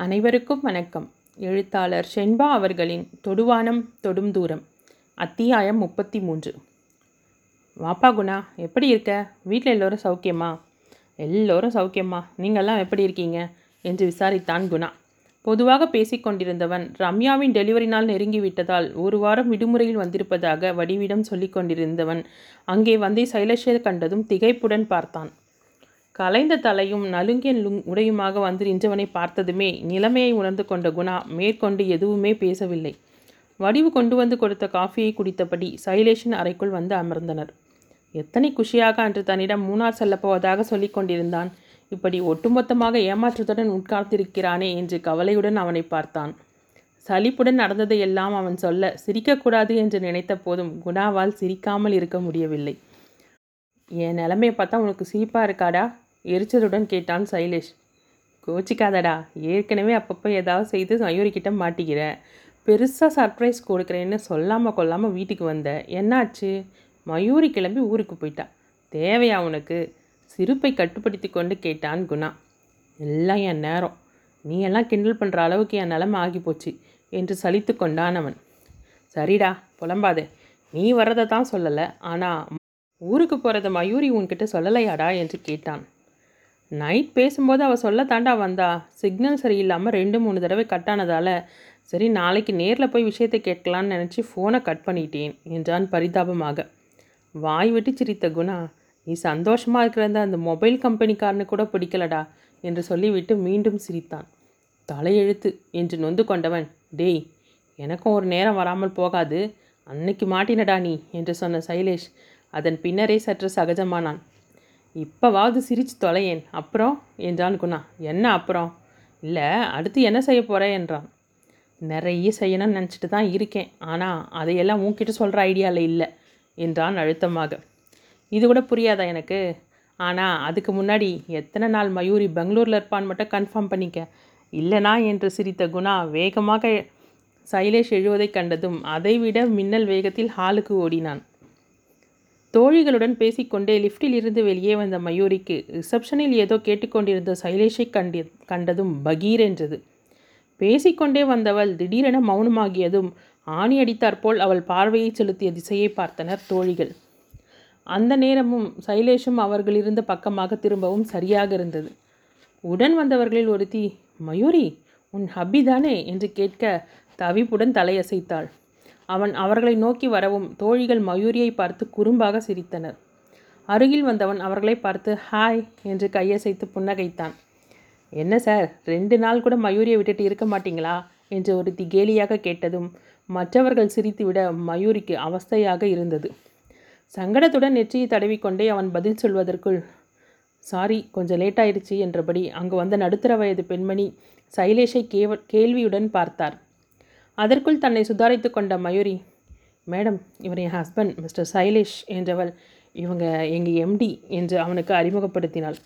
அனைவருக்கும் வணக்கம். எழுத்தாளர் ஷென்பா அவர்களின் தொடுவானம் தொடும் தூரம் அத்தியாயம் முப்பத்தி மூன்று வாப்பா குணா எப்படி இருக்க? வீட்டில் எல்லோரும் சௌக்கியமா? எல்லோரும் சௌக்கியமா. நீங்கள்லாம் எப்படி இருக்கீங்க? என்று விசாரித்தான் குணா. பொதுவாக பேசிக்கொண்டிருந்தவன் ரம்யாவின் டெலிவரி நாள் நெருங்கிவிட்டதால் ஒரு வாரம் விடுமுறையில் வந்திருப்பதாக வடிவிடம் சொல்லிக் கொண்டிருந்தவன் அங்கே வந்தே சைலஷை கண்டதும் திகைப்புடன் பார்த்தான். கலைந்த தலையும் நலுங்கிய உடையுமாக வந்து நின்றவனை பார்த்ததுமே நிலைமையை உணர்ந்து கொண்ட குணா மேற்கொண்டு எதுவுமே பேசவில்லை. வடிவு கொண்டு வந்து கொடுத்த காஃபியை குடித்தபடி சைலேஷன் அறைக்குள் வந்து அமர்ந்தனர். எத்தனை குஷியாக அன்று தன்னிடம் மூணார் செல்லப் போவதாக சொல்லிக் கொண்டிருந்தான். இப்படி ஒட்டுமொத்தமாக ஏமாற்றத்துடன் உட்கார்ந்திருக்கிறானே என்று கவலையுடன் அவனை பார்த்தான். சலிப்புடன் நடந்ததையெல்லாம் அவன் சொல்ல சிரிக்கக்கூடாது என்று நினைத்த போதும் குணாவால் சிரிக்காமல் இருக்க முடியவில்லை. என் நிலமையை பார்த்தா உனக்கு சிரிப்பாக இருக்காடா? எரிச்சலுடன் கேட்டான் சைலேஷ். கோச்சிக்காதடா ஏற்கனவே அப்பப்போ ஏதாவது செய்து மயூரிக்கிட்ட மாட்டிக்கிற. பெருசாக சர்ப்ரைஸ் கொடுக்குறேன்னு சொல்லாமல் கொள்ளாமல் வீட்டுக்கு வந்த. என்னாச்சு? மயூரி கிளம்பி ஊருக்கு போயிட்டா. தேவையா உனக்கு? சிரிப்பை கட்டுப்படுத்தி கொண்டு கேட்டான் குணா. எல்லாம் என் நேரம். நீ எல்லாம் கிண்டல் பண்ணுற அளவுக்கு என் நிலமை ஆகி போச்சு என்று சலித்து கொண்டான் அவன். சரிடா புலம்பாதே. நீ வர்றதை தான் சொல்லலை. ஆனால் ஊருக்கு போகிறத மயூரி உன்கிட்ட சொல்லலையாடா என்று கேட்டான். நைட் பேசும்போது அவள் சொல்ல தாண்டா வந்தா. சிக்னல் சரியில்லாமல் ரெண்டு மூணு தடவை கட் ஆனதால் சரி நாளைக்கு நேரில் போய் விஷயத்தை கேட்கலான்னு நினச்சி ஃபோனை கட் பண்ணிட்டேன் என்றான் பரிதாபமாக. வாய் விட்டு சிரித்த குணா நீ சந்தோஷமாக இருக்கிறத அந்த மொபைல் கம்பெனிக்காரனு கூட பிடிக்கலடா என்று சொல்லிவிட்டு மீண்டும் சிரித்தான். தலையெழுத்து என்று நொந்து கொண்டவன் டேய் எனக்கும் ஒரு நேரம் வராமல் போகாது அன்னைக்கு மாட்டினடா நீ என்று சொன்ன சைலேஷ் அதன் பின்னரே சற்று சகஜமானான். இப்போவாவது சிரிச்சு தொலையேன். அப்புறம்? என்றான் குணா. என்ன அப்புறம்? இல்லை அடுத்து என்ன செய்ய போகிறேன் என்றான். நிறைய செய்யணும்னு நினச்சிட்டு தான் இருக்கேன். ஆனால் அதையெல்லாம் உன்கிட்ட சொல்கிற ஐடியாவில் இல்லை என்றான் அழுத்தமாக. இது கூட புரியாதா எனக்கு? ஆனால் அதுக்கு முன்னாடி எத்தனை நாள் மயூரி பெங்களூரில் இருப்பான்னு மட்டும் கன்ஃபார்ம் பண்ணிக்க. இல்லைனா என்று சிரித்த குணா வேகமாக சைலேஷ் எழுவதைக் கண்டதும் அதைவிட மின்னல் வேகத்தில் ஹாலுக்கு ஓடினான். தோழிகளுடன் பேசிக்கொண்டே லிஃப்டில் இருந்து வெளியே வந்த மயூரிக்கு ரிசப்ஷனில் ஏதோ கேட்டுக்கொண்டிருந்த சைலேஷை கண்டி கண்டதும் பகீர் என்றது. பேசிக்கொண்டே வந்தவள் திடீரென மௌனமாகியதும் ஆணி அடித்தாற்போல் அவள் பார்வையை செலுத்திய திசையை பார்த்தனர் தோழிகள். அந்த நேரமும் சைலேஷும் அவர்கள் இருந்த பக்கமாக திரும்பவும் சரியாக இருந்தது. உடன் வந்தவர்களில் ஒருத்தி மயூரி உன் ஹப்பி தானே? என்று கேட்க தவிப்புடன் தலையசைத்தாள். அவன் அவர்களை நோக்கி வரவும் தோழிகள் மயூரியை பார்த்து குறும்பாக சிரித்தனர். அருகில் வந்தவன் அவர்களை பார்த்து ஹாய் என்று கையசைத்து புன்னகைத்தான். என்ன சார் ரெண்டு நாள் கூட மயூரியை விட்டுட்டு இருக்க மாட்டீங்களா? என்று ஒருத்தி கேலியாக கேட்டதும் மற்றவர்கள் சிரித்துவிட மயூரிக்கு அவஸ்தையாக இருந்தது. சங்கடத்துடன் நெற்றியை தடவிக்கொண்டே அவன் பதில் சொல்வதற்குள் சாரி கொஞ்சம் லேட்டாயிருச்சு என்றபடி அங்கு வந்த நடுத்தர வயது பெண்மணி சைலேஷை கேவ கேள்வியுடன் பார்த்தார். அதற்குள் தன்னை சுதாரித்து கொண்ட மயூரி மேடம் இவர் என் ஹஸ்பண்ட் மிஸ்டர் சைலேஷ் என்றவள் இவங்க எங்கள் எம்டி என்று அவனுக்கு அறிமுகப்படுத்தினாள்.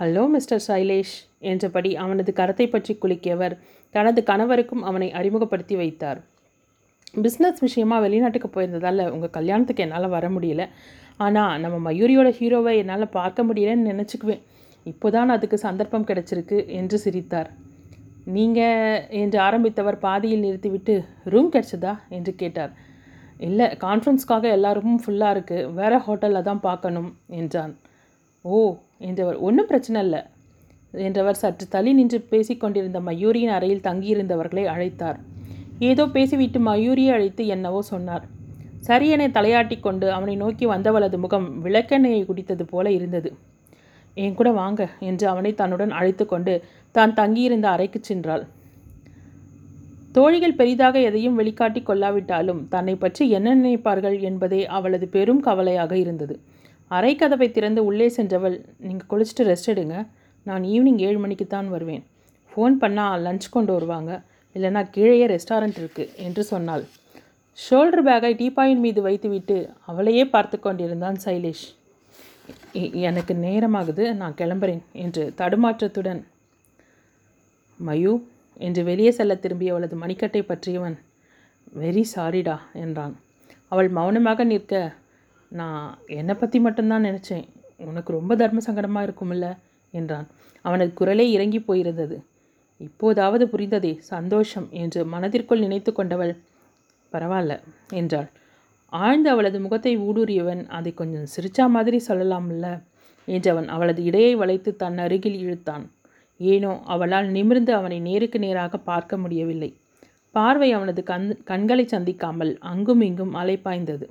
ஹலோ மிஸ்டர் சைலேஷ் என்றபடி அவனது கரத்தை பற்றி குலுக்கியவர் தனது கணவருக்கும் அவனை அறிமுகப்படுத்தி வைத்தார். பிஸ்னஸ் விஷயமா வெளிநாட்டுக்கு போயிருந்ததால் உங்கள் கல்யாணத்துக்கு என்னால் வர முடியல. ஆனால் நம்ம மயூரியோட ஹீரோவை என்னால் பார்க்க முடியலன்னு நினச்சிக்குவேன். இப்போதான் அதுக்கு சந்தர்ப்பம் கிடைச்சிருக்கு என்று சிரித்தார். நீங்கள் என்று ஆரம்பித்தவர் பாதியில் நிறுத்திவிட்டு ரூம் கிடச்சதா? என்று கேட்டார். இல்லை கான்ஃபரன்ஸ்க்காக எல்லாருக்கும் ஃபுல்லாக இருக்குது வேறு ஹோட்டலில் தான் பார்க்கணும் என்றான். ஓ என்றவர் ஒன்றும் பிரச்சனை இல்லை என்றவர் சற்று தள்ளி நின்று பேசிக்கொண்டிருந்த மயூரியின் அறையில் தங்கியிருந்தவர்களை அழைத்தார். ஏதோ பேசிவிட்டு மயூரியை அழைத்து என்னவோ சொன்னார். சரியனை தலையாட்டி கொண்டு அவனை நோக்கி வந்தவளது முகம் விளக்கெண்ணெயை குடித்தது போல இருந்தது. என் கூட வாங்க என்று அவனை தன்னுடன் அழைத்து கொண்டு தான் தங்கியிருந்த அறைக்கு சென்றாள். தோழிகள் பெரிதாக எதையும் வெளிக்காட்டி கொள்ளாவிட்டாலும் தன்னை பற்றி என்ன நினைப்பார்கள் என்பதே அவளது பெரும் கவலையாக இருந்தது. அறை கதவை திறந்து உள்ளே சென்றவள் நீங்கள் குளிச்சுட்டு ரெஸ்ட் எடுங்க. நான் ஈவினிங் ஏழு மணிக்கு தான் வருவேன். ஃபோன் பண்ணால் லஞ்ச் கொண்டு வருவாங்க. இல்லைனா கீழேயே ரெஸ்டாரண்ட் இருக்குது என்று சொன்னாள். ஷோல்டர் பேக்கை டீப்பாயின் மீது வைத்துவிட்டு அவளையே பார்த்து கொண்டிருந்தான் சைலேஷ். எனக்கு நேரமாகுது. நான் கிளம்புறேன் என்று தடுமாற்றத்துடன் மயூ என்று வெளியே செல்ல திரும்பிய அவளது மணிக்கட்டை பற்றியவன் வெரி சாரிடா என்றான். அவள் மௌனமாக நிற்க நான் என்னை பற்றி மட்டும்தான் நினச்சேன். உனக்கு ரொம்ப தர்ம சங்கடமாக இருக்குமில்ல என்றான். அவனது குரலே இறங்கி போயிருந்தது. இப்போதாவது புரிந்ததே சந்தோஷம் என்று மனதிற்குள் நினைத்து கொண்டவள் பரவாயில்ல என்றாள். ஆழ்ந்து அவளது முகத்தை ஊடுருவியவன் அதை கொஞ்சம் சிரிச்சா மாதிரி சொல்லலாம்ல என்றவன் அவளது இடையை வளைத்து தன் அருகில் இழுத்தான். ஏனோ அவளால் நிமிர்ந்து அவனை நேருக்கு நேராக பார்க்க முடியவில்லை. பார்வை அவனது கண் கண்களை சந்திக்காமல் அங்கும் இங்கும் அலைப்பாய்ந்தது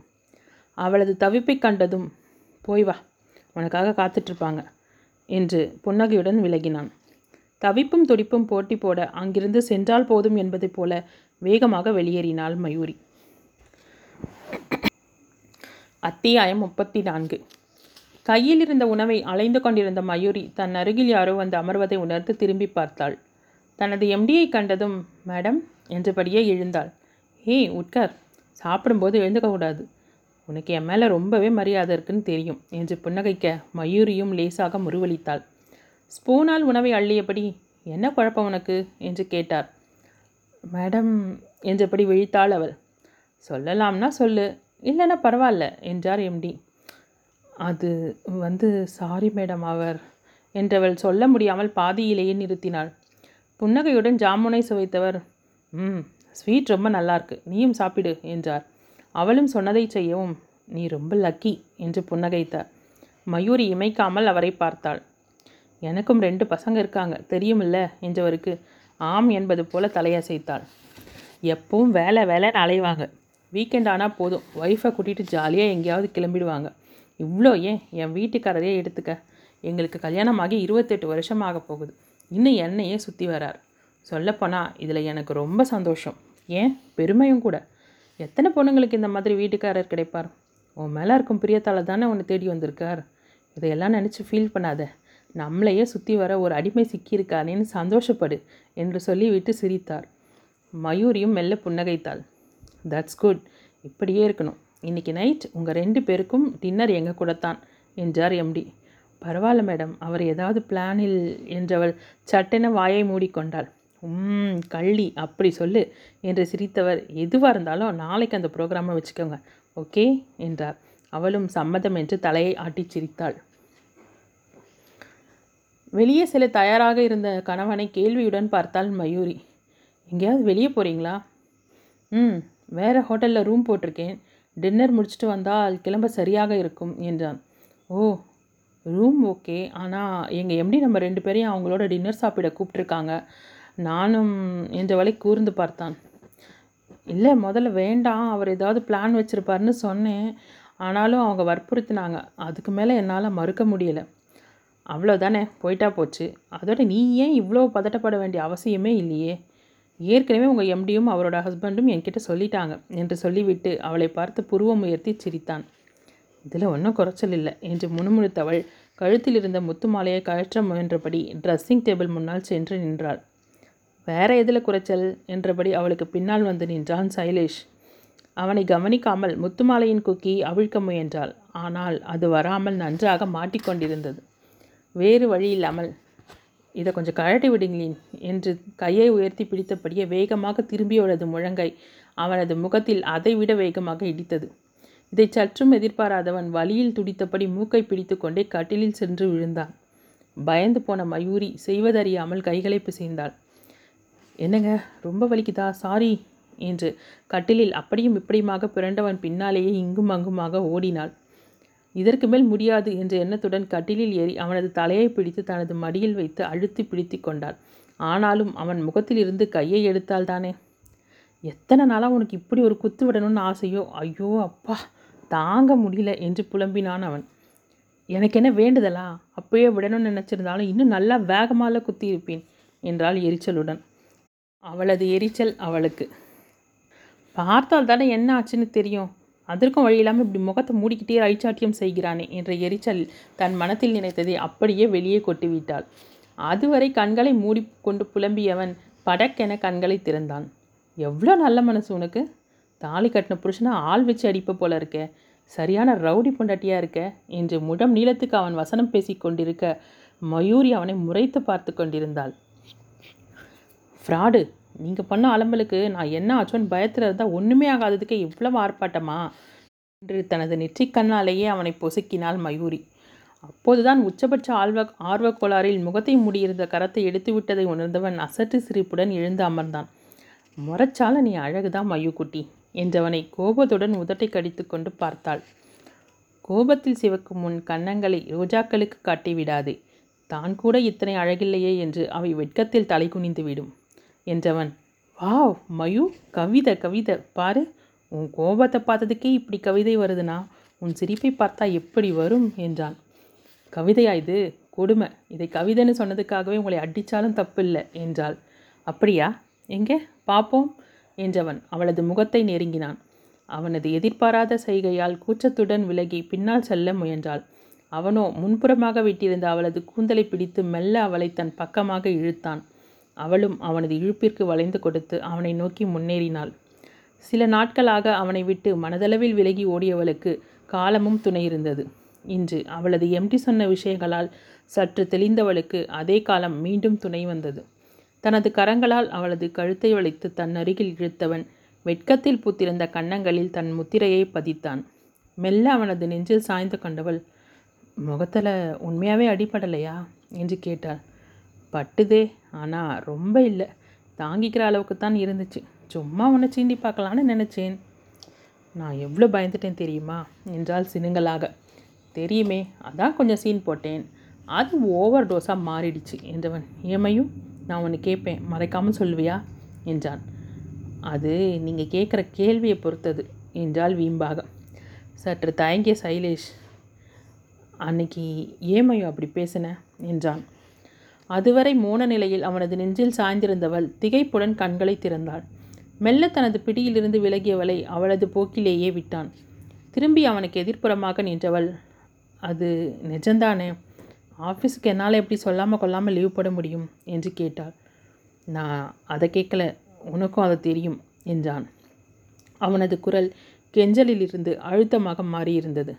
அவளது தவிப்பை கண்டதும் போய் வா உனக்காக காத்துட்ருப்பாங்க என்று புன்னகையுடன் விலகினான். தவிப்பும் துடிப்பும் போட்டி போட அங்கிருந்து சென்றால் போதும் என்பதைப் போல வேகமாக வெளியேறினாள் மயூரி. அத்தியாயம் முப்பத்தி நான்கு. கையில் இருந்த உணவை அலைந்து கொண்டிருந்த மயூரி தன் அருகில் யாரோ வந்து அமர்வதை உணர்ந்து திரும்பி பார்த்தாள். தனது எம்டியை கண்டதும் மேடம் என்றபடியே எழுந்தாள். ஏய் உட்கார் சாப்பிடும்போது எழுந்துக்கக்கூடாது உனக்கு என் மேலே ரொம்பவே மரியாதை இருக்குன்னு தெரியும் என்று புன்னகைக்க மயூரியும் லேசாக முருவளித்தாள் ஸ்பூனால் உணவை அள்ளியபடி என்ன குழப்பம் உனக்கு? என்று கேட்டார். மேடம் என்றபடி விழித்தாள் அவள். சொல்லலாம்னா சொல்லு இல்லைன்னா பரவாயில்ல என்றார் எம்டி. அது வந்து சாரி மேடம் அவர் என்றவள் சொல்ல முடியாமல் பாதியிலேயே நிறுத்தினாள். புன்னகையுடன் ஜாமுனை சுவைத்தவர் ம் ஸ்வீட் ரொம்ப நல்லாயிருக்கு நீயும் சாப்பிடு என்றார். அவளும் சொன்னதை செய்யவும் நீ ரொம்ப லக்கி என்று புன்னகைத்தார். மயூரி இமைக்காமல் அவரை பார்த்தாள். எனக்கும் ரெண்டு பசங்க இருக்காங்க தெரியுமில்ல என்றவருக்கு ஆம் என்பது போல தலையசைத்தாள். எப்பவும் வேலை வேலைன்னு அலைவாங்க. வீக்கெண்ட் ஆனால் போதும். ஒய்ஃபை கூட்டிகிட்டு ஜாலியாக எங்கேயாவது கிளம்பிடுவாங்க. இவ்வளோ ஏன்? என் வீட்டுக்காரரையே எடுத்துக்க. எங்களுக்கு கல்யாணமாகி இருபத்தெட்டு வருஷம் ஆக போகுது. இன்னும் என்னையே சுற்றி வரார். சொல்லப்போனால் இதில் எனக்கு ரொம்ப சந்தோஷம். ஏன்? பெருமையும் கூட. எத்தனை பொண்ணுங்களுக்கு இந்த மாதிரி வீட்டுக்காரர் கிடைப்பார்? உன் மேலே இருக்கும் பிரியத்தால் தானே உன்னை தேடி வந்திருக்கார். இதையெல்லாம் நினச்சி ஃபீல் பண்ணாத. நம்மளையே சுற்றி வர ஒரு அடிமை சிக்கியிருக்கானேன்னு சந்தோஷப்படு என்று சொல்லிவிட்டு சிரித்தார். மயூரியும் மெல்ல புன்னகைத்தாள். தட்ஸ் குட் இப்படியே இருக்கணும். இன்றைக்கி நைட் உங்கள் ரெண்டு பேருக்கும் டின்னர் எங்கள் கூட தான் என்றார் எம்டி பரவாயில்ல மேடம் அவர் ஏதாவது பிளானில் என்றவள் சட்டென வாயை மூடிக்கொண்டாள். உம் கள்ளி அப்படி சொல்லு என்று சிரித்தவர். எதுவாக இருந்தாலும் நாளைக்கு அந்த ப்ரோக்ராமை வச்சுக்கோங்க ஓகே என்றார். அவளும் சம்மதம் என்று தலையை ஆட்டி சிரித்தாள். வெளியே செல்ல தயாராக இருந்த கணவனை கேள்வியுடன் பார்த்தாள் மயூரி. எங்கேயாவது வெளியே போகிறீங்களா ம் வேறு ஹோட்டலில் ரூம் போட்டிருக்கேன். டின்னர் முடிச்சுட்டு வந்தால் கிளம்ப சரியாக இருக்கும் என்றான். Oh room okay. ஆனால் எங்கள் எம்டி நம்ம ரெண்டு பேரையும் அவங்களோட டின்னர் சாப்பிட கூப்பிட்ருக்காங்க நானும் என்றவளை கூர்ந்து பார்த்தான். இல்லை முதல்ல வேண்டாம். அவர் ஏதாவது பிளான் வச்சுருப்பாருன்னு சொன்னேன். ஆனாலும் அவங்க வற்புறுத்தினாங்க. அதுக்கு மேலே என்னால் மறுக்க முடியலை. அவ்வளோதானே போயிட்டா போச்சு. அதோட நீ ஏன் இவ்வளோ பதட்டப்பட வேண்டிய அவசியமே இல்லையே. ஏற்கனவே உங்கள் எம்டியும் அவரோட ஹஸ்பண்டும் என்கிட்ட சொல்லிட்டாங்க என்று சொல்லிவிட்டு அவளை பார்த்து புருவம் உயர்த்தி சிரித்தான். இதில் ஒன்றும் குறைச்சல் இல்லை என்று முணுமுணுத்தவள் கழுத்தில் இருந்த முத்து மாலையை கழற்ற முயன்றபடி ட்ரெஸ்ஸிங் டேபிள் முன்னால் சென்று நின்றாள். வேற எதில் குறைச்சல்? என்றபடி அவளுக்கு பின்னால் வந்து நின்றான் சைலேஷ். அவனை கவனிக்காமல் முத்துமாலையின் குக்கி அவிழ்க்க முயன்றாள். ஆனால் அது வராமல் நன்றாக மாட்டிக்கொண்டிருந்தது. வேறு வழி இல்லாமல் இதை கொஞ்சம் கழட்டி விடுங்களேன் என்று கையை உயர்த்தி பிடித்தபடியே வேகமாக திரும்பியவளது முழங்கை அவனது முகத்தில் அதைவிட வேகமாக இடித்தது. இதை சற்றும் எதிர்பாராதவன் வலியில் துடித்தபடி மூக்கை பிடித்துக்கொண்டே கட்டிலில் சென்று விழுந்தான். பயந்து போன மயூரி செய்வதறியாமல் கைகளை பிசைந்தாள். என்னங்க ரொம்ப வலிக்குதா? சாரி என்று கட்டிலில் அப்படியும் இப்படியுமாக பிறண்டவன் பின்னாலேயே இங்கும் அங்குமாக ஓடினாள். இதற்கு மேல் முடியாது என்ற எண்ணத்துடன் கட்டிலில் ஏறி அவனது தலையை பிடித்து தனது மடியில் வைத்து அழுத்தி பிடித்து கொண்டாள். ஆனாலும் அவன் முகத்தில் இருந்து கையை எடுத்தால் தானே. எத்தனை நாளாக உனக்கு இப்படி ஒரு குத்து விடணும்னு ஆசையோ? ஐயோ அப்பா தாங்க முடியல என்று புலம்பினான் அவன். எனக்கு என்ன வேண்டுதலா? அப்பயே விடணும்னு நினச்சிருந்தாலும் இன்னும் நல்லா வேகமாக குத்தி இருப்பேன் என்றாள் எரிச்சலுடன். அவளது எரிச்சல் அவளுக்கு. பார்த்தால் தானே என்ன ஆச்சுன்னு தெரியும்? அதற்கும் வழி இல்லாமல் இப்படி முகத்தை மூடிக்கிட்டே ஐச்சாட்டியம் செய்கிறானே என்ற எரிச்சல் தன் மனத்தில் நினைத்ததை அப்படியே வெளியே கொட்டிவிட்டாள். அதுவரை கண்களை மூடி கொண்டு புலம்பியவன் படக்கென கண்களை திறந்தான். எவ்வளோ நல்ல மனசு உனக்கு? தாலி கட்டின புருஷனை ஆள் வச்சு அடிப்ப போல இருக்க. சரியான ரவுடி பொண்டாட்டியாக இருக்க என்று முடம் நீளத்துக்கு அவன் வசனம் பேசிக் கொண்டிருக்க மயூரி அவனை முறைத்து பார்த்து கொண்டிருந்தாள். ஃப்ராடு நீங்கள் பண்ண அலம்பலுக்கு நான் என்ன ஆச்சோன்னு பயத்தில் இருந்தால் ஒன்றுமே ஆகாததுக்கு இவ்வளவு ஆர்ப்பாட்டமா? என்று தனது நெற்றிக்கண்ணாலேயே அவனை பொசுக்கினாள் மயூரி. அப்போதுதான் உச்சபட்ச ஆழ்வ ஆர்வக் கோளாறில் முகத்தை மூடியிருந்த கரத்தை எடுத்து விட்டதை உணர்ந்தவன் அசற்று சிரிப்புடன் எழுந்து அமர்ந்தான். முறைச்சால நீ அழகுதான் மையுக்குட்டி என்றவனை கோபத்துடன் உதட்டை கடித்து கொண்டு பார்த்தாள். கோபத்தில் சிவக்கும் முன் கன்னங்களை ரோஜாக்களுக்கு காட்டி விடாதே தான் கூட இத்தனை அழகில்லையே என்று அவை வெட்கத்தில் தலை குனிந்து விடும். என்றவன் வாவ் மயு கவிதை கவிதை. பாரு உன் கோபத்தை பார்த்ததுக்கே இப்படி கவிதை வருதுன்னா உன் சிரிப்பை பார்த்தா எப்படி வரும்? என்றான். கவிதையா இது? கொடுமை. இதை கவிதைன்னு சொன்னதுக்காகவே உங்களை அடித்தாலும் தப்பில்லை என்றாள். அப்படியா? எங்கே? பார்ப்போம் என்றவன் அவளது முகத்தை நெருங்கினான். அவனது எதிர்பாராத செய்கையால் கூச்சத்துடன் விலகி பின்னால் செல்ல முயன்றாள். அவனோ முன்புறமாக விட்டிருந்த அவளது கூந்தலை பிடித்து மெல்ல அவளை தன் பக்கமாக இழுத்தான். அவளும் அவனது இழுப்பிற்கு வளைந்து கொடுத்து அவனை நோக்கி முன்னேறினாள். சில நாட்களாக அவனை விட்டு மனதளவில் விலகி ஓடியவளுக்கு காலமும் துணை இருந்தது. இன்று அவளது எம்டி சொன்ன விஷயங்களால் சற்று தெளிந்தவளுக்கு அதே காலம் மீண்டும் துணை வந்தது. தனது கரங்களால் அவளது கழுத்தை வளைத்து தன் அருகில் இழுத்தவன் வெட்கத்தில் பூத்திருந்த கன்னங்களில் தன் முத்திரையை பதித்தான். மெல்ல அவனது நெஞ்சில் சாய்ந்து கொண்டவள் முகத்தில் உண்மையாகவே அடிபடலையா? என்று கேட்டாள். பட்டுதே ஆனால் ரொம்ப இல்லை. தாங்கிக்கிற அளவுக்கு தான் இருந்துச்சு. சும்மா உன்னை சீண்டி பார்க்கலான்னு நினச்சேன். நான் எவ்வளோ பயந்துட்டேன் தெரியுமா? என்றால் சினுங்களாக. தெரியுமே அதான் கொஞ்சம் சீன் போட்டேன். அது ஓவர் டோஸாக மாறிடுச்சு என்றவன். ஏமையும் நான் ஒன்று கேட்பேன் மறைக்காமல் சொல்லுவியா? என்றான். அது நீங்கள் கேட்குற கேள்வியை பொறுத்தது என்றால் வீம்பாக. சற்று தயங்கிய சைலேஷ் அன்னைக்கு ஏமையோ அப்படி பேசின? என்றான். அதுவரை மோன நிலையில் அவனது நெஞ்சில் சாய்ந்திருந்தவள் திகைப்புடன் கண்களை திறந்தாள். மெல்ல தனது பிடியிலிருந்து விலகியவளை அவளது போக்கிலேயே விட்டான். திரும்பி அவனுக்கு எதிர்ப்புறமாக நின்றவள் அது நிஜந்தானே? ஆஃபீஸுக்கு என்னால் எப்படி சொல்லாமல் கொள்ளாமல் லீவ் போட முடியும்? என்று கேட்டாள். நான் அதை கேட்கல. உனக்கும் அது தெரியும் என்றான். அவனது குரல் கெஞ்சலிலிருந்து அழுத்தமாக மாறியிருந்தது.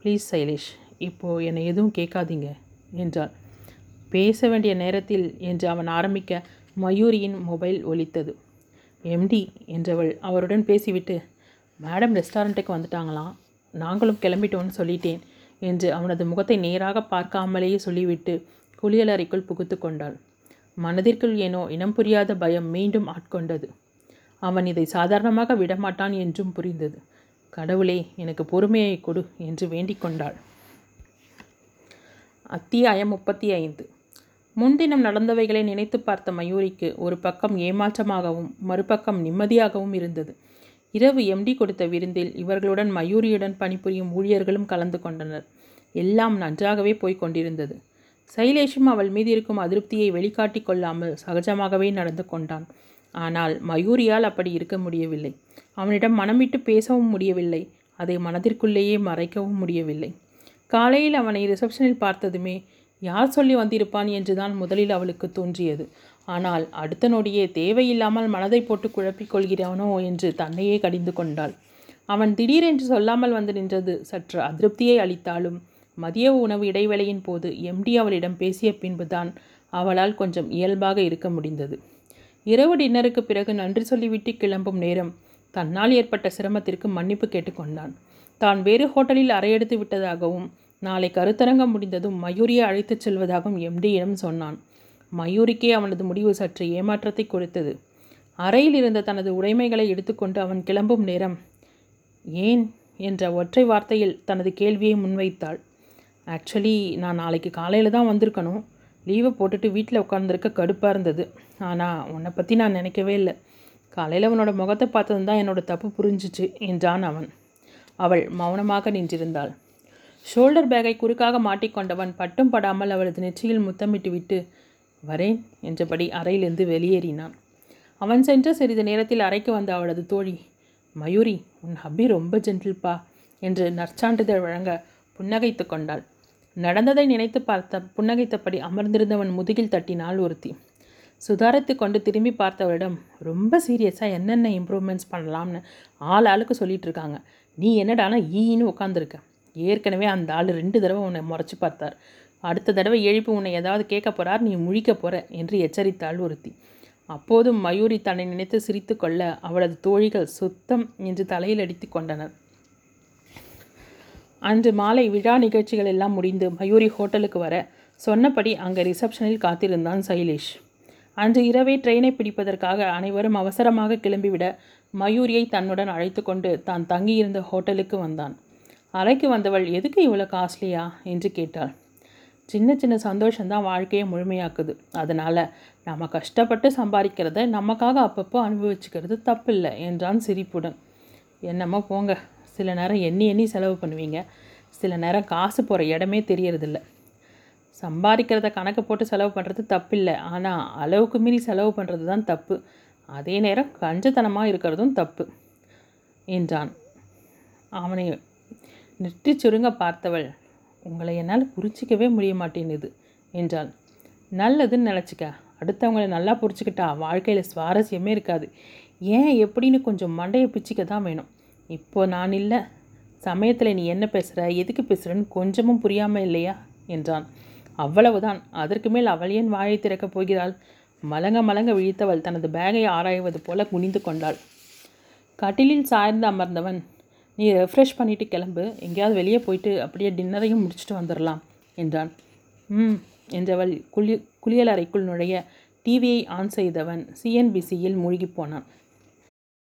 ப்ளீஸ் சைலேஷ் இப்போது என்னை எதுவும் கேட்காதீங்க என்றாள். பேச வேண்டிய நேரத்தில் என்று அவன் ஆரம்பிக்க மயூரியின் மொபைல் ஒலித்தது. எம்டி என்றவள் அவருடன் பேசிவிட்டு மேடம் ரெஸ்டாரண்ட்டுக்கு வந்துட்டாங்களாம் நாங்களும் கிளம்பிட்டோன்னு சொல்லிட்டேன் என்று அவனது முகத்தை நேராக பார்க்காமலேயே சொல்லிவிட்டு குளியலறைக்குள் புகுத்து கொண்டாள். மனதிற்குள் ஏனோ இனம் புரியாத பயம் மீண்டும் ஆட்கொண்டது. அவன் இதை சாதாரணமாக விடமாட்டான் என்றும் புரிந்தது. கடவுளே எனக்கு பொறுமையை கொடு என்று வேண்டிக் கொண்டாள். அத்தியாயம் முப்பத்தி ஐந்து. முன்தினம் நடந்தவைகளை நினைத்து பார்த்த மயூரிக்கு ஒரு பக்கம் ஏமாற்றமாகவும் மறுபக்கம் நிம்மதியாகவும் இருந்தது. இரவு எம்டி கொடுத்த விருந்தில் இவர்களுடன் மயூரியுடன் பணிபுரியும் ஊழியர்களும் கலந்து கொண்டனர். எல்லாம் நன்றாகவே போய்க் கொண்டிருந்தது. சைலேஷும் அவள் மீது இருக்கும் அதிருப்தியை வெளிக்காட்டி கொள்ளாமல் சகஜமாகவே நடந்து கொண்டான். ஆனால் மயூரியால் அப்படி இருக்க முடியவில்லை. அவனிடம் மனம் விட்டு பேசவும் முடியவில்லை. அதை மனதிற்குள்ளேயே மறைக்கவும் முடியவில்லை. காலையில் அவனை ரிசப்ஷனில் பார்த்ததுமே யார் சொல்லி வந்திருப்பான் என்றுதான் முதலில் அவளுக்கு தோன்றியது. ஆனால் அடுத்த நொடியே தேவையில்லாமல் மனதை போட்டு குழப்பிக் கொள்கிறவனோ என்று தன்னையே கடிந்து கொண்டாள். அவன் திடீரென்று சொல்லாமல் வந்து நின்றது. சற்று அதிருப்தியை அளித்தாலும் மதிய உணவு இடைவேளையின் போது எம்டி அவளிடம் பேசிய பின்புதான் அவளால் கொஞ்சம் இயல்பாக இருக்க முடிந்தது. இரவு டின்னருக்கு பிறகு நன்றி சொல்லிவிட்டு கிளம்பும் நேரம் தன்னால் ஏற்பட்ட சிரமத்திற்கு மன்னிப்பு கேட்டுக்கொண்டான் தான் வேறு ஹோட்டலில் அறையெடுத்து விட்டதாகவும் நாளை கருத்தரங்கம் முடிந்ததும் மயூரியை அழைத்துச் செல்வதாகவும் எம்டியிடம் சொன்னான். மயூரிக்கே அவனது முடிவு சற்று ஏமாற்றத்தை கொடுத்தது. அறையில் இருந்த தனது உடைமைகளை எடுத்துக்கொண்டு அவன் கிளம்பும் நேரம் ஏன் என்ற ஒற்றை வார்த்தையில் தனது கேள்வியை முன்வைத்தாள். ஆக்சுவலி நான் நாளைக்கு காலையில் தான் வந்திருக்கணும். லீவை போட்டுட்டு வீட்டில் உட்காந்துருக்க கடுப்பாக இருந்தது. ஆனால் உன்னை பற்றி நான் நினைக்கவே இல்லை. காலையில் அவனோட முகத்தை பார்த்தது தான் என்னோட தப்பு புரிஞ்சிச்சு என்றான் அவன். அவள் மௌனமாக நின்றிருந்தாள். ஷோல்டர் பேக்கை குறுக்காக மாட்டிக்கொண்டவன் பட்டும் படாமல் அவளது நெற்றியில் முத்தமிட்டு விட்டு வரேன் என்றபடி அறையிலிருந்து வெளியேறினான். அவன் சென்ற சிறிது நேரத்தில் அறைக்கு வந்த அவளது தோழி மயூரி உன் ஹப்பி ரொம்ப ஜென்டில்பா என்று நற்சான்றிதழ் வழங்க புன்னகைத்து கொண்டாள். நடந்ததை நினைத்து பார்த்த புன்னகைத்தபடி அமர்ந்திருந்தவன் முதுகில் தட்டினாள் ஒருத்தி. சுதாரித்து கொண்டு திரும்பி பார்த்தவரிடம் ரொம்ப சீரியஸாக என்னென்ன இம்ப்ரூவ்மெண்ட்ஸ் பண்ணலாம்னு ஆள் ஆளுக்கு சொல்லிகிட்டு இருக்காங்க. நீ என்னடானா ஈன்னு உட்காந்துருக்க ஏற்கனவே அந்த ஆள் ரெண்டு தடவை உன்னை முறைச்சி பார்த்தார். அடுத்த தடவை எழுப்பி உன்னை ஏதாவது கேட்க போறார் நீ முழிக்க போகிற என்று எச்சரித்தாள் ஒருத்தி. அப்போதும் மயூரி தன்னை நினைத்து சிரித்து கொள்ள அவளது தோழிகள் சுத்தம் என்று தலையில் அடித்து கொண்டனர். அன்று மாலை விழா நிகழ்ச்சிகள் எல்லாம் முடிந்து மயூரி ஹோட்டலுக்கு வர சொன்னபடி அங்கே ரிசப்ஷனில் காத்திருந்தான் சைலேஷ். அன்று இரவே ட்ரெயினை பிடிப்பதற்காக அனைவரும் அவசரமாக கிளம்பிவிட மயூரியை தன்னுடன் அழைத்து கொண்டு தான் தங்கியிருந்த ஹோட்டலுக்கு வந்தான். அறைக்கு வந்தவள் எதுக்கு இவ்வளோ காஸ்ட்லியா? என்று கேட்டாள். சின்ன சின்ன சந்தோஷம்தான் வாழ்க்கையை முழுமையாக்குது. அதனால் நம்ம கஷ்டப்பட்டு சம்பாதிக்கிறத நமக்காக அப்பப்போ அனுபவிச்சுக்கிறது தப்பில்லை என்றான் சிரிப்புடன். என்னமோ போங்க. சில நேரம் எண்ணி எண்ணி செலவு பண்ணுவீங்க. சில நேரம் காசு போகிற இடமே தெரியறதில்ல. சம்பாதிக்கிறத கணக்கு போட்டு செலவு பண்ணுறது தப்பில்லை. ஆனால் அளவுக்கு மீறி செலவு பண்ணுறது தான் தப்பு. அதே நேரம் கஞ்சத்தனமாக இருக்கிறதும் தப்பு என்றான். அவனை நெற்றி சுருங்க பார்த்தவள். உங்களை என்னால் புரிச்சிக்கவே முடிய மாட்டேங்குது என்றாள். நல்லதுன்னு நினச்சிக்க. அடுத்தவங்களை நல்லா புரிச்சுக்கிட்டா வாழ்க்கையில் சுவாரஸ்யமே இருக்காது. ஏன் எப்படின்னு கொஞ்சம் மண்டையை பிச்சுக்க தான் வேணும். இப்போ நான் இல்லை. சமயத்தில் நீ என்ன பேசுகிற எதுக்கு பேசுகிறன்னு கொஞ்சமும் புரியாமல் இல்லையா என்றான். அவ்வளவுதான். அதற்கு மேல் அவள் ஏன் வாயை திறக்கப் போகிறாள்? மலங்க மலங்க விழித்தவள் தனது பேகை ஆராய்வது போல குனிந்து கொண்டாள். கட்டிலில் சாய்ந்து அமர்ந்தவன் நீ ரெஃப்ரெஷ் பண்ணிவிட்டு கிளம்பு. எங்கேயாவது வெளியே போயிட்டு அப்படியே டின்னரையும் முடிச்சுட்டு வந்துடலாம் என்றான். ம் என்றவள் குளி குளியல் அறைக்குள் நுழைய டிவியை ஆன் செய்தவன் சிஎன்பிசியில் மூழ்கி போனான்.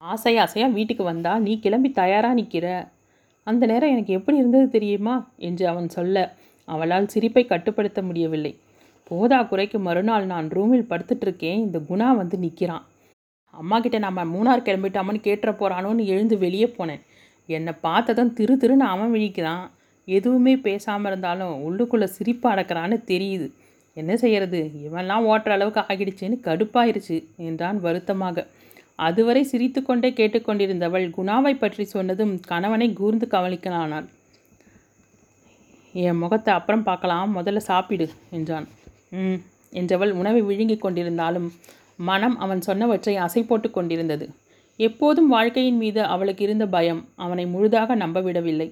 ஆசை ஆசையாக வீட்டுக்கு வந்தா நீ கிளம்பி தயாராக நிற்கிற அந்த நேரம் எனக்கு எப்படி இருந்தது தெரியுமா? என்று அவன் சொல்ல அவளால் சிரிப்பை கட்டுப்படுத்த முடியவில்லை. போதா குறைக்கு மறுநாள் நான் ரூமில் படுத்துட்ருக்கேன் இந்த குணா வந்து நிற்கிறான் அம்மா கிட்ட நம்ம மூணார் கிளம்பிட்டாமன்னு கேட்டுற போகிறானோன்னு எழுந்து வெளியே போனேன். என்னை பார்த்ததும் திரு திருன்னு அவன் விழிக்கிறான். எதுவுமே பேசாமல் இருந்தாலும் உள்ளுக்குள்ளே சிரிப்பு அடக்கிறான்னு தெரியுது. என்ன செய்கிறது இவன்லாம் ஓட்டுற அளவுக்கு ஆகிடுச்சேன்னு கடுப்பாயிருச்சு என்றான் வருத்தமாக. அதுவரை சிரித்துக்கொண்டே கேட்டுக்கொண்டிருந்தவள் குணாவை பற்றி சொன்னதும் கணவனை கூர்ந்து கவனிக்கலானாள். என் முகத்தை அப்புறம் பார்க்கலாம் முதல்ல சாப்பிடு என்றான். ம் என்றவள் உணவை விழுங்கிக் கொண்டிருந்தாலும் மனம் அவன் சொன்னவற்றை அசை போட்டு கொண்டிருந்தது. எப்போதும் வாழ்க்கையின் மீது அவளுக்கு இருந்த பயம் அவனை முழுதாக நம்பவிடவில்லை.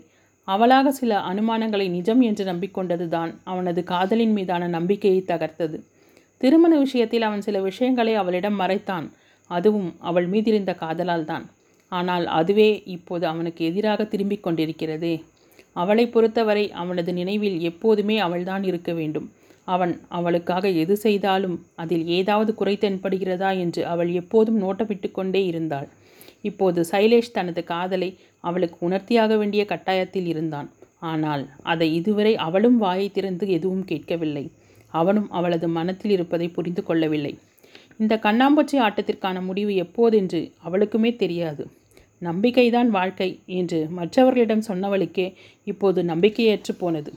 அவளாக சில அனுமானங்களை நிஜம் என்று நம்பிக்கொண்டதுதான் அவனது காதலின் மீதான நம்பிக்கையை தகர்த்தது. திருமண விஷயத்தில் அவன் சில விஷயங்களை அவளிடம் மறைத்தான். அதுவும் அவள் மீதிருந்த காதலால் தான் ஆனால் அதுவே இப்போது அவனுக்கு எதிராக திரும்பிக் கொண்டிருக்கிறதே. அவளை பொறுத்தவரை அவனது நினைவில் எப்போதுமே அவள்தான் இருக்க வேண்டும். அவன் அவளுக்காக எது செய்தாலும் அதில் ஏதாவது குறை தென்படுகிறதா என்று அவள் எப்போதும் நோட்டமிட்டு கொண்டே இருந்தாள். இப்போது சைலேஷ் தனது காதலை அவளுக்கு உணர்த்தியாக வேண்டிய கட்டாயத்தில் இருந்தான். ஆனால் அதை இதுவரை அவளும் வாயை திறந்து எதுவும் கேட்கவில்லை. அவனும் அவளது மனத்தில் இருப்பதை புரிந்து கொள்ளவில்லை. இந்த கண்ணாம்பூச்சி ஆட்டத்திற்கான முடிவு எப்போதென்று அவளுக்குமே தெரியாது. நம்பிக்கைதான் வாழ்க்கை என்று மற்றவர்களிடம் சொன்னவளுக்கே இப்போது நம்பிக்கையற்று போனது.